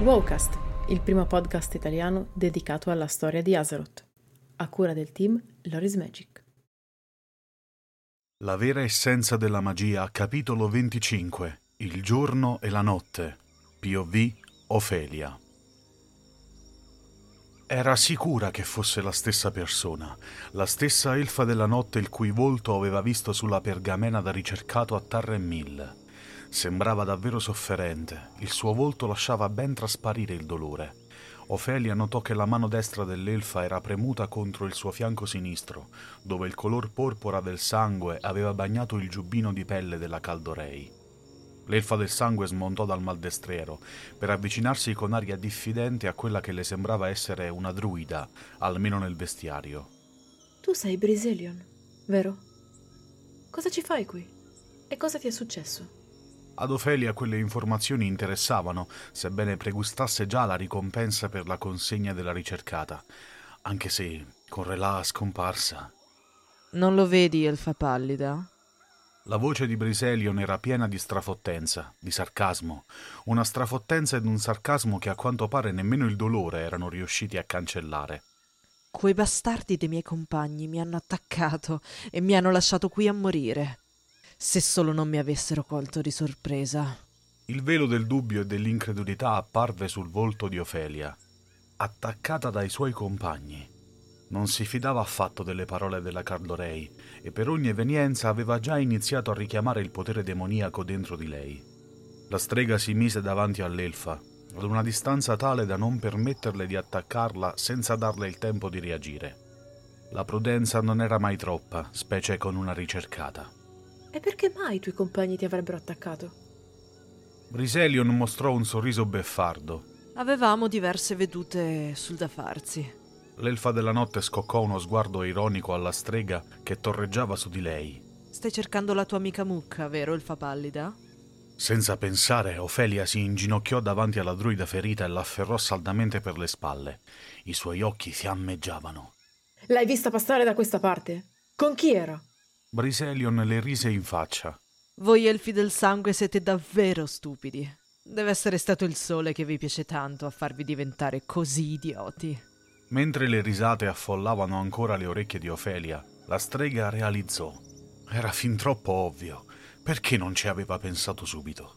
Wowcast, il primo podcast italiano dedicato alla storia di Azeroth, a cura del team Loris Magic. La vera essenza della magia, capitolo 25. Il giorno e la notte. POV Ofelia. Era sicura che fosse la stessa persona, la stessa elfa della notte il cui volto aveva visto sulla pergamena da ricercato a Tarremil. Sembrava davvero sofferente, il suo volto lasciava ben trasparire il dolore. Ofelia notò che la mano destra dell'elfa era premuta contro il suo fianco sinistro, dove il color porpora del sangue aveva bagnato il giubbino di pelle della Caldorei. L'elfa del sangue smontò dal maldestriero per avvicinarsi con aria diffidente a quella che le sembrava essere una druida, almeno nel vestiario. Tu sei Briselion, vero? Cosa ci fai qui? E cosa ti è successo? Ad Ofelia quelle informazioni interessavano, sebbene pregustasse già la ricompensa per la consegna della ricercata, anche se con Relà scomparsa. Non lo vedi, elfa pallida? La voce di Briselion era piena di strafottenza, di sarcasmo, una strafottenza ed un sarcasmo che a quanto pare nemmeno il dolore erano riusciti a cancellare. Quei bastardi dei miei compagni mi hanno attaccato e mi hanno lasciato qui a morire. Se solo non mi avessero colto di sorpresa. Il velo del dubbio e dell'incredulità apparve sul volto di Ofelia, attaccata dai suoi compagni. Non si fidava affatto delle parole della Cardorei e per ogni evenienza aveva già iniziato a richiamare il potere demoniaco dentro di lei. La strega si mise davanti all'elfa, ad una distanza tale da non permetterle di attaccarla senza darle il tempo di reagire. La prudenza non era mai troppa, specie con una ricercata. E perché mai i tuoi compagni ti avrebbero attaccato? Briselion mostrò un sorriso beffardo. Avevamo diverse vedute sul da farsi. L'elfa della notte scoccò uno sguardo ironico alla strega che torreggiava su di lei. Stai cercando la tua amica mucca, vero, elfa pallida? Senza pensare, Ofelia si inginocchiò davanti alla druida ferita e l'afferrò saldamente per le spalle. I suoi occhi fiammeggiavano. L'hai vista passare da questa parte? Con chi era? Briselion le rise in faccia. Voi elfi del sangue siete davvero stupidi. Deve essere stato il sole che vi piace tanto a farvi diventare così idioti. Mentre le risate affollavano ancora le orecchie di Ofelia, la strega realizzò. Era fin troppo ovvio. Perché non ci aveva pensato subito?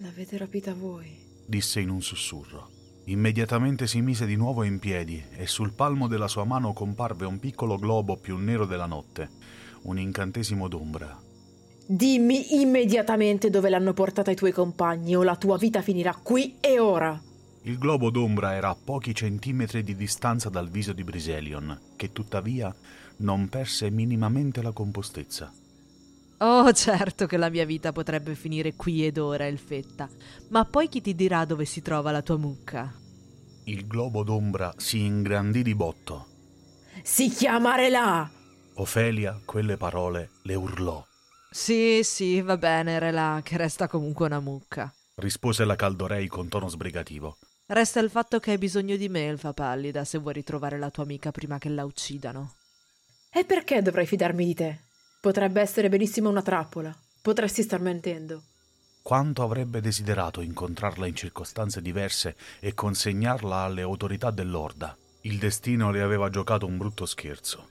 L'avete rapita voi, disse in un sussurro. Immediatamente si mise di nuovo in piedi e sul palmo della sua mano comparve un piccolo globo più nero della notte, un incantesimo d'ombra. Dimmi immediatamente dove l'hanno portata i tuoi compagni o la tua vita finirà qui e ora. Il globo d'ombra era a pochi centimetri di distanza dal viso di Briselion, che tuttavia non perse minimamente la compostezza. Oh, certo che la mia vita potrebbe finire qui ed ora, Elfetta, ma poi chi ti dirà dove si trova la tua mucca? Il globo d'ombra si ingrandì di botto. Si chiama Relà! Ofelia quelle parole le urlò. Sì, sì, va bene, Relà, che resta comunque una mucca, rispose la Caldorei con tono sbrigativo. Resta il fatto che hai bisogno di me, Elfa Pallida, se vuoi ritrovare la tua amica prima che la uccidano. E perché dovrei fidarmi di te? Potrebbe essere benissimo una trappola. Potresti star mentendo. Quanto avrebbe desiderato incontrarla in circostanze diverse e consegnarla alle autorità dell'Orda. Il destino le aveva giocato un brutto scherzo.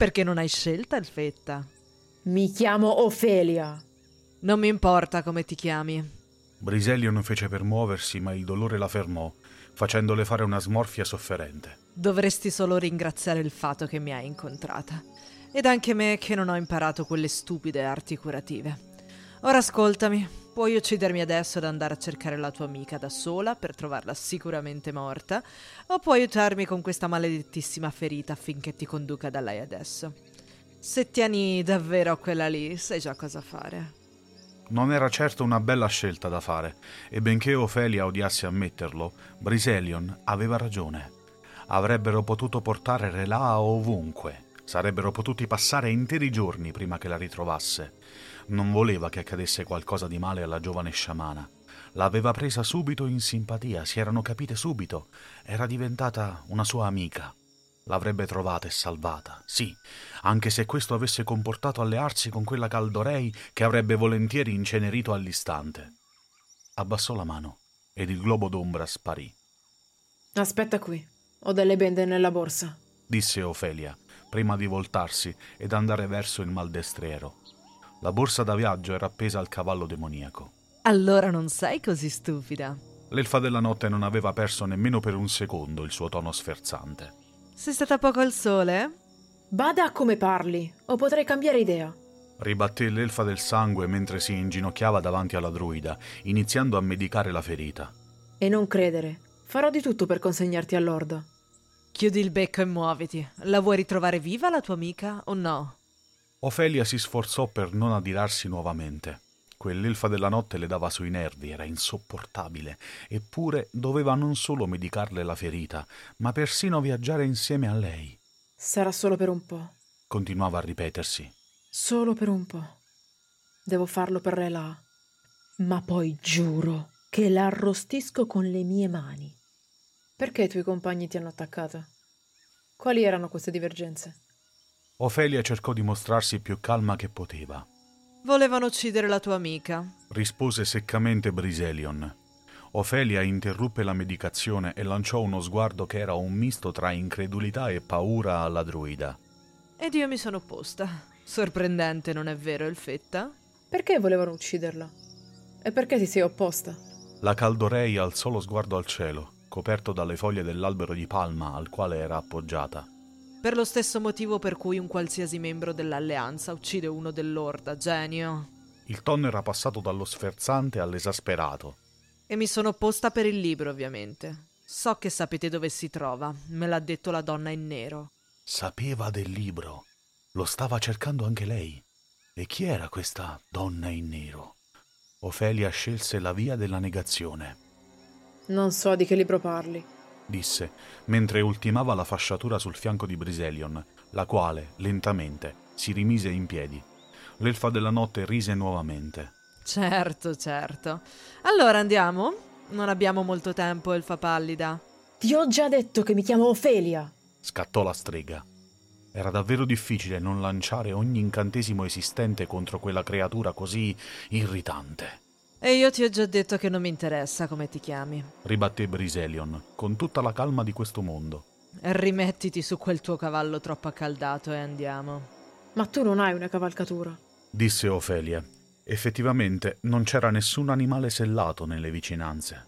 Perché non hai scelta, Elfetta? Mi chiamo Ofelia. Non mi importa come ti chiami. Briselion fece per muoversi, ma il dolore la fermò, facendole fare una smorfia sofferente. Dovresti solo ringraziare il fatto che mi hai incontrata. Ed anche me che non ho imparato quelle stupide arti curative. Ora ascoltami, puoi uccidermi adesso ed andare a cercare la tua amica da sola per trovarla sicuramente morta, o puoi aiutarmi con questa maledettissima ferita affinché ti conduca da lei adesso. Se tieni davvero a quella lì, sai già cosa fare. Non era certo una bella scelta da fare, e benché Ofelia odiasse ammetterlo, Briselion aveva ragione. Avrebbero potuto portare Relà ovunque. Sarebbero potuti passare interi giorni prima che la ritrovasse. Non voleva che accadesse qualcosa di male alla giovane sciamana. L'aveva presa subito in simpatia, si erano capite subito. Era diventata una sua amica. L'avrebbe trovata e salvata, sì, anche se questo avesse comportato allearsi con quella Caldorei che avrebbe volentieri incenerito all'istante. Abbassò la mano ed il globo d'ombra sparì. Aspetta qui, ho delle bende nella borsa, disse Ofelia, prima di voltarsi ed andare verso il maldestriero. La borsa da viaggio era appesa al cavallo demoniaco. Allora non sei così stupida. L'elfa della notte non aveva perso nemmeno per un secondo il suo tono sferzante. Sei stata poco al sole? Bada a come parli, o potrei cambiare idea. Ribatté l'elfa del sangue mentre si inginocchiava davanti alla druida, iniziando a medicare la ferita. E non credere, farò di tutto per consegnarti all'orda. Chiudi il becco e muoviti. La vuoi ritrovare viva la tua amica o no? Ofelia si sforzò per non adirarsi nuovamente. Quell'elfa della notte le dava sui nervi, era insopportabile, eppure doveva non solo medicarle la ferita, ma persino viaggiare insieme a lei. Sarà solo per un po', continuava a ripetersi. Solo per un po'. Devo farlo per Rela. Ma poi giuro che la arrostisco con le mie mani. Perché i tuoi compagni ti hanno attaccata? Quali erano queste divergenze? Ofelia cercò di mostrarsi più calma che poteva. Volevano uccidere la tua amica, rispose seccamente Briselion. Ofelia interruppe la medicazione e lanciò uno sguardo che era un misto tra incredulità e paura alla druida. Ed io mi sono opposta. Sorprendente, non è vero, Elfetta? Perché volevano ucciderla? E perché ti sei opposta? La Caldorei alzò lo sguardo al cielo, coperto dalle foglie dell'albero di palma al quale era appoggiata. Per lo stesso motivo per cui un qualsiasi membro dell'alleanza uccide uno dell'orda, genio. Il tono era passato dallo sferzante all'esasperato. E mi sono opposta per il libro, ovviamente. So che sapete dove si trova, me l'ha detto la donna in nero. Sapeva del libro. Lo stava cercando anche lei. E chi era questa donna in nero? Ofelia scelse la via della negazione. Non so di che libro parli disse, mentre ultimava la fasciatura sul fianco di Briselion, la quale, lentamente, si rimise in piedi. L'elfa della notte rise nuovamente. Certo, certo. Allora andiamo? Non abbiamo molto tempo, elfa pallida. Ti ho già detto che mi chiamo Ofelia! scattò la strega. Era davvero difficile non lanciare ogni incantesimo esistente contro quella creatura così irritante. E io ti ho già detto che non mi interessa come ti chiami. Ribatté Briselion, con tutta la calma di questo mondo. Rimettiti su quel tuo cavallo troppo accaldato e andiamo. Ma tu non hai una cavalcatura, disse Ofelia. Effettivamente non c'era nessun animale sellato nelle vicinanze.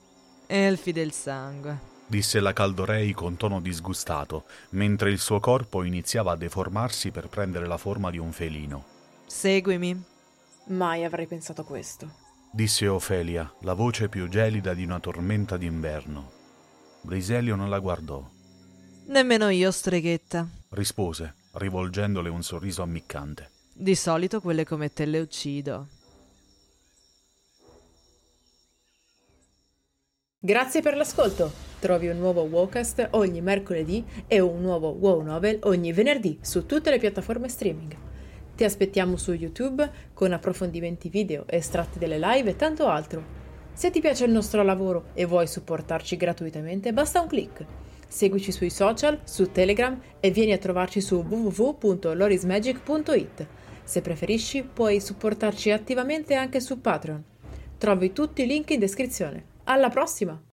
Elfi del sangue, disse la Caldorei con tono disgustato, mentre il suo corpo iniziava a deformarsi per prendere la forma di un felino. Seguimi. Mai avrei pensato questo disse Ofelia, la voce più gelida di una tormenta d'inverno. Briselio non la guardò. Nemmeno io, streghetta, rispose, rivolgendole un sorriso ammiccante. Di solito quelle come te le uccido. Grazie per l'ascolto. Trovi un nuovo Wowcast ogni mercoledì e un nuovo Wow Novel ogni venerdì su tutte le piattaforme streaming. Ti aspettiamo su YouTube con approfondimenti video, estratti delle live e tanto altro. Se ti piace il nostro lavoro e vuoi supportarci gratuitamente, basta un clic. Seguici sui social, su Telegram e vieni a trovarci su www.lorismagic.it. Se preferisci, puoi supportarci attivamente anche su Patreon. Trovi tutti i link in descrizione. Alla prossima!